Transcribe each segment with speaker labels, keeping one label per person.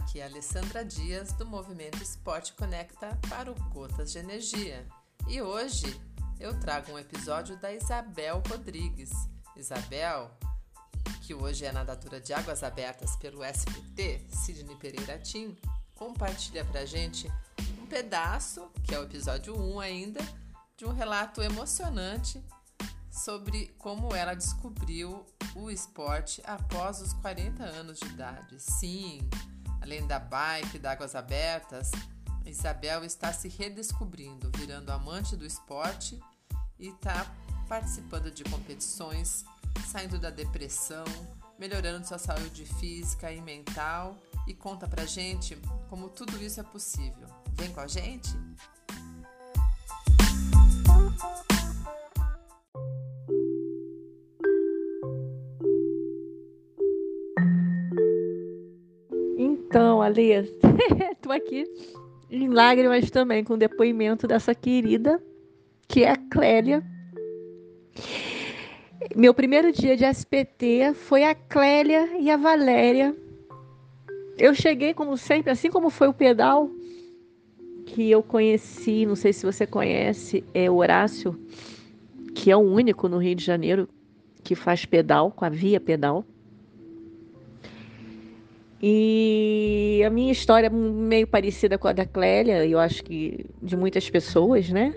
Speaker 1: aqui é a Alessandra Dias do Movimento Esporte Conecta para o Gotas de Energia. E hoje eu trago um episódio da Isabel Rodrigues. Isabel, que hoje é nadadora de águas abertas pelo SPT, Sidney Pereira Tim, compartilha pra gente um pedaço, que é o episódio 1 ainda, de um relato emocionante sobre como ela descobriu o esporte após os 40 anos de idade. Sim, além da bike e da águas abertas, Isabel está se redescobrindo, virando amante do esporte e está participando de competições, saindo da depressão, melhorando sua saúde física e mental e conta pra gente como tudo isso é possível. Vem com a gente?
Speaker 2: Então, Ali, tô aqui em lágrimas também com o depoimento dessa querida, que é a Clélia. Meu primeiro dia de SPT foi a Clélia e a Valéria. Eu cheguei, como sempre, assim como foi o pedal, que eu conheci, não sei se você conhece, é o Horácio, que é o único no Rio de Janeiro que faz pedal, com a via pedal. E a minha história é meio parecida com a da Clélia, eu acho que de muitas pessoas, né?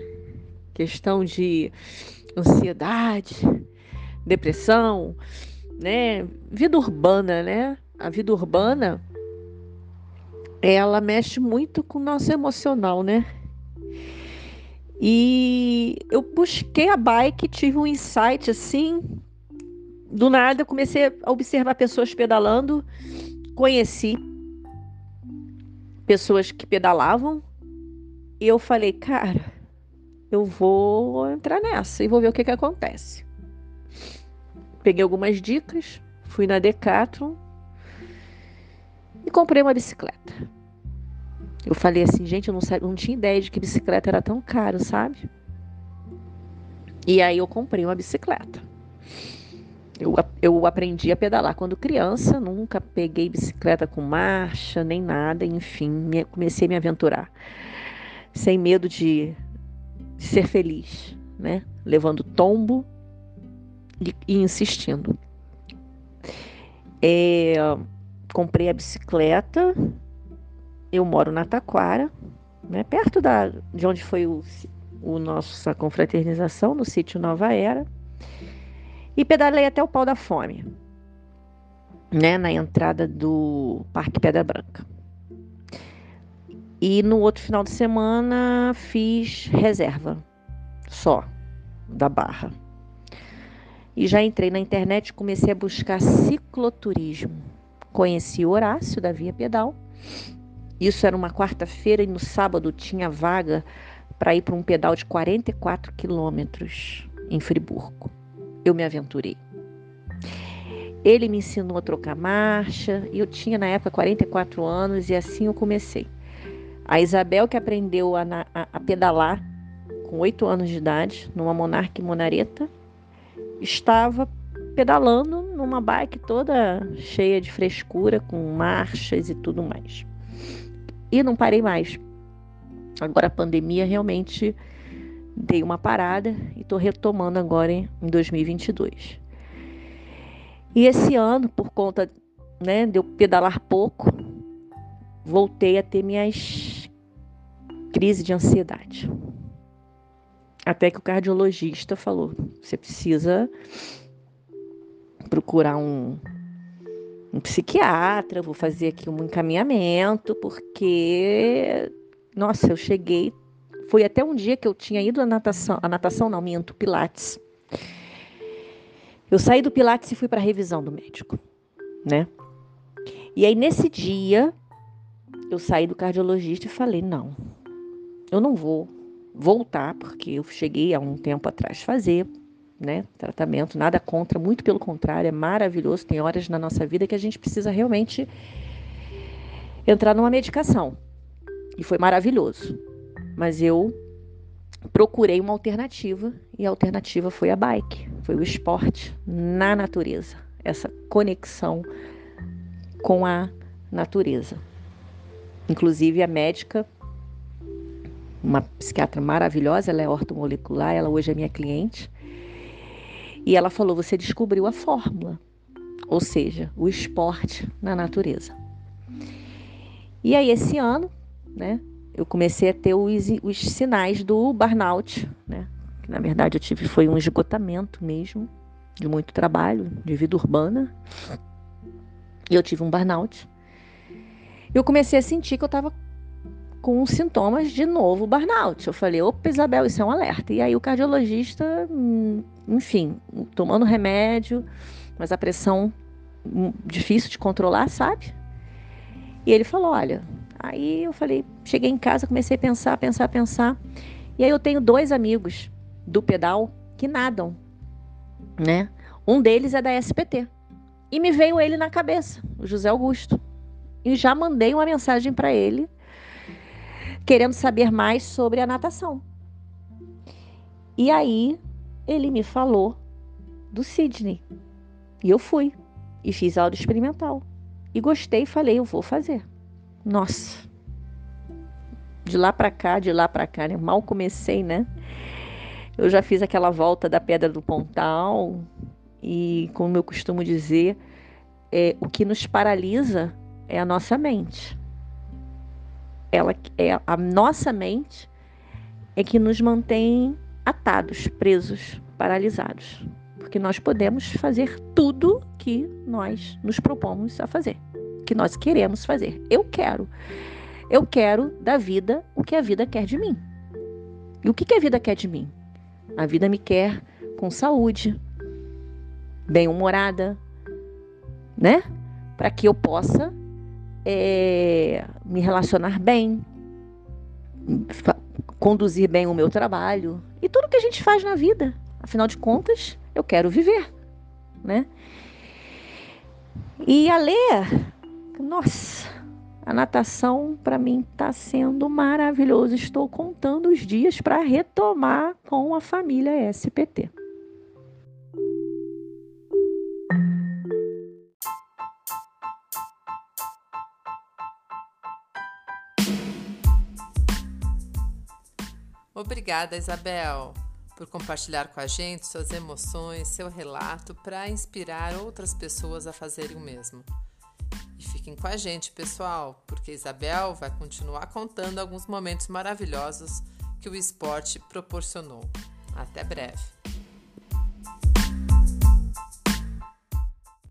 Speaker 2: Questão de ansiedade, depressão, né? Vida urbana, né? A vida urbana ela mexe muito com o nosso emocional, né? E eu busquei a bike, tive um insight assim, do nada eu comecei a observar pessoas pedalando conheci pessoas que pedalavam e eu falei, cara, eu vou entrar nessa e vou ver o que, que acontece. Peguei algumas dicas, fui na Decathlon e comprei uma bicicleta. Eu falei assim, gente, eu não, eu não tinha ideia de que bicicleta era tão caro, sabe? E aí eu comprei uma bicicleta. Eu, eu aprendi a pedalar quando criança, nunca peguei bicicleta com marcha, nem nada, enfim, me, comecei a me aventurar. Sem medo de, de ser feliz, né? Levando tombo e, e insistindo. É, comprei a bicicleta, eu moro na Taquara, né, perto da, de onde foi o, o nossa confraternização, no sítio Nova Era e pedalei até o pau da fome, né, na entrada do Parque Pedra Branca. E no outro final de semana fiz reserva só da barra. E já entrei na internet e comecei a buscar cicloturismo. Conheci Horácio da Via Pedal. Isso era uma quarta-feira e no sábado tinha vaga para ir para um pedal de 44 quilômetros em Friburgo eu me aventurei. Ele me ensinou a trocar marcha, e eu tinha na época 44 anos e assim eu comecei. A Isabel, que aprendeu a, a, a pedalar com 8 anos de idade, numa Monarch Monareta, estava pedalando numa bike toda cheia de frescura, com marchas e tudo mais. E não parei mais. Agora a pandemia realmente dei uma parada e estou retomando agora em 2022. E esse ano, por conta né, de eu pedalar pouco, voltei a ter minhas crises de ansiedade. Até que o cardiologista falou: você precisa procurar um, um psiquiatra, vou fazer aqui um encaminhamento, porque, nossa, eu cheguei foi até um dia que eu tinha ido à natação, a natação não, minto, Pilates. Eu saí do Pilates e fui para a revisão do médico, né? E aí nesse dia eu saí do cardiologista e falei: "Não. Eu não vou voltar porque eu cheguei há um tempo atrás fazer, né, tratamento, nada contra, muito pelo contrário, é maravilhoso, tem horas na nossa vida que a gente precisa realmente entrar numa medicação. E foi maravilhoso mas eu procurei uma alternativa e a alternativa foi a bike, foi o esporte na natureza, essa conexão com a natureza. Inclusive a médica, uma psiquiatra maravilhosa, ela é ortomolecular, ela hoje é minha cliente. E ela falou: você descobriu a fórmula, ou seja, o esporte na natureza. E aí, esse ano, né, eu comecei a ter os, os sinais do burnout, né? Que na verdade eu tive foi um esgotamento mesmo, de muito trabalho, de vida urbana. E eu tive um burnout. Eu comecei a sentir que eu estava com sintomas de novo burnout. Eu falei, opa, Isabel, isso é um alerta. E aí o cardiologista, hum, enfim, tomando remédio, mas a pressão hum, difícil de controlar, sabe? E ele falou, olha, aí eu falei, cheguei em casa, comecei a pensar, pensar, pensar. E aí eu tenho dois amigos do pedal que nadam, né? Um deles é da SPT. E me veio ele na cabeça, o José Augusto. E já mandei uma mensagem para ele querendo saber mais sobre a natação. E aí ele me falou do Sidney. E eu fui e fiz aula experimental. E gostei e falei, eu vou fazer. Nossa. De lá para cá, de lá para cá, né? Mal comecei, né? Eu já fiz aquela volta da Pedra do Pontal e, como eu costumo dizer, é, o que nos paralisa é a nossa mente ela é a nossa mente é que nos mantém atados, presos, paralisados, porque nós podemos fazer tudo que nós nos propomos a fazer, que nós queremos fazer. Eu quero. Eu quero da vida o que a vida quer de mim. E o que, que a vida quer de mim? A vida me quer com saúde, bem-humorada, né? Para que eu possa é, me relacionar bem, conduzir bem o meu trabalho e tudo que a gente faz na vida. Afinal de contas, eu quero viver, né? E a ler, nossa, a natação para mim está sendo maravilhoso. Estou contando os dias para retomar com a família SPT.
Speaker 1: Obrigada, Isabel, por compartilhar com a gente suas emoções, seu relato para inspirar outras pessoas a fazerem o mesmo. Fiquem com a gente, pessoal, porque Isabel vai continuar contando alguns momentos maravilhosos que o esporte proporcionou. Até breve!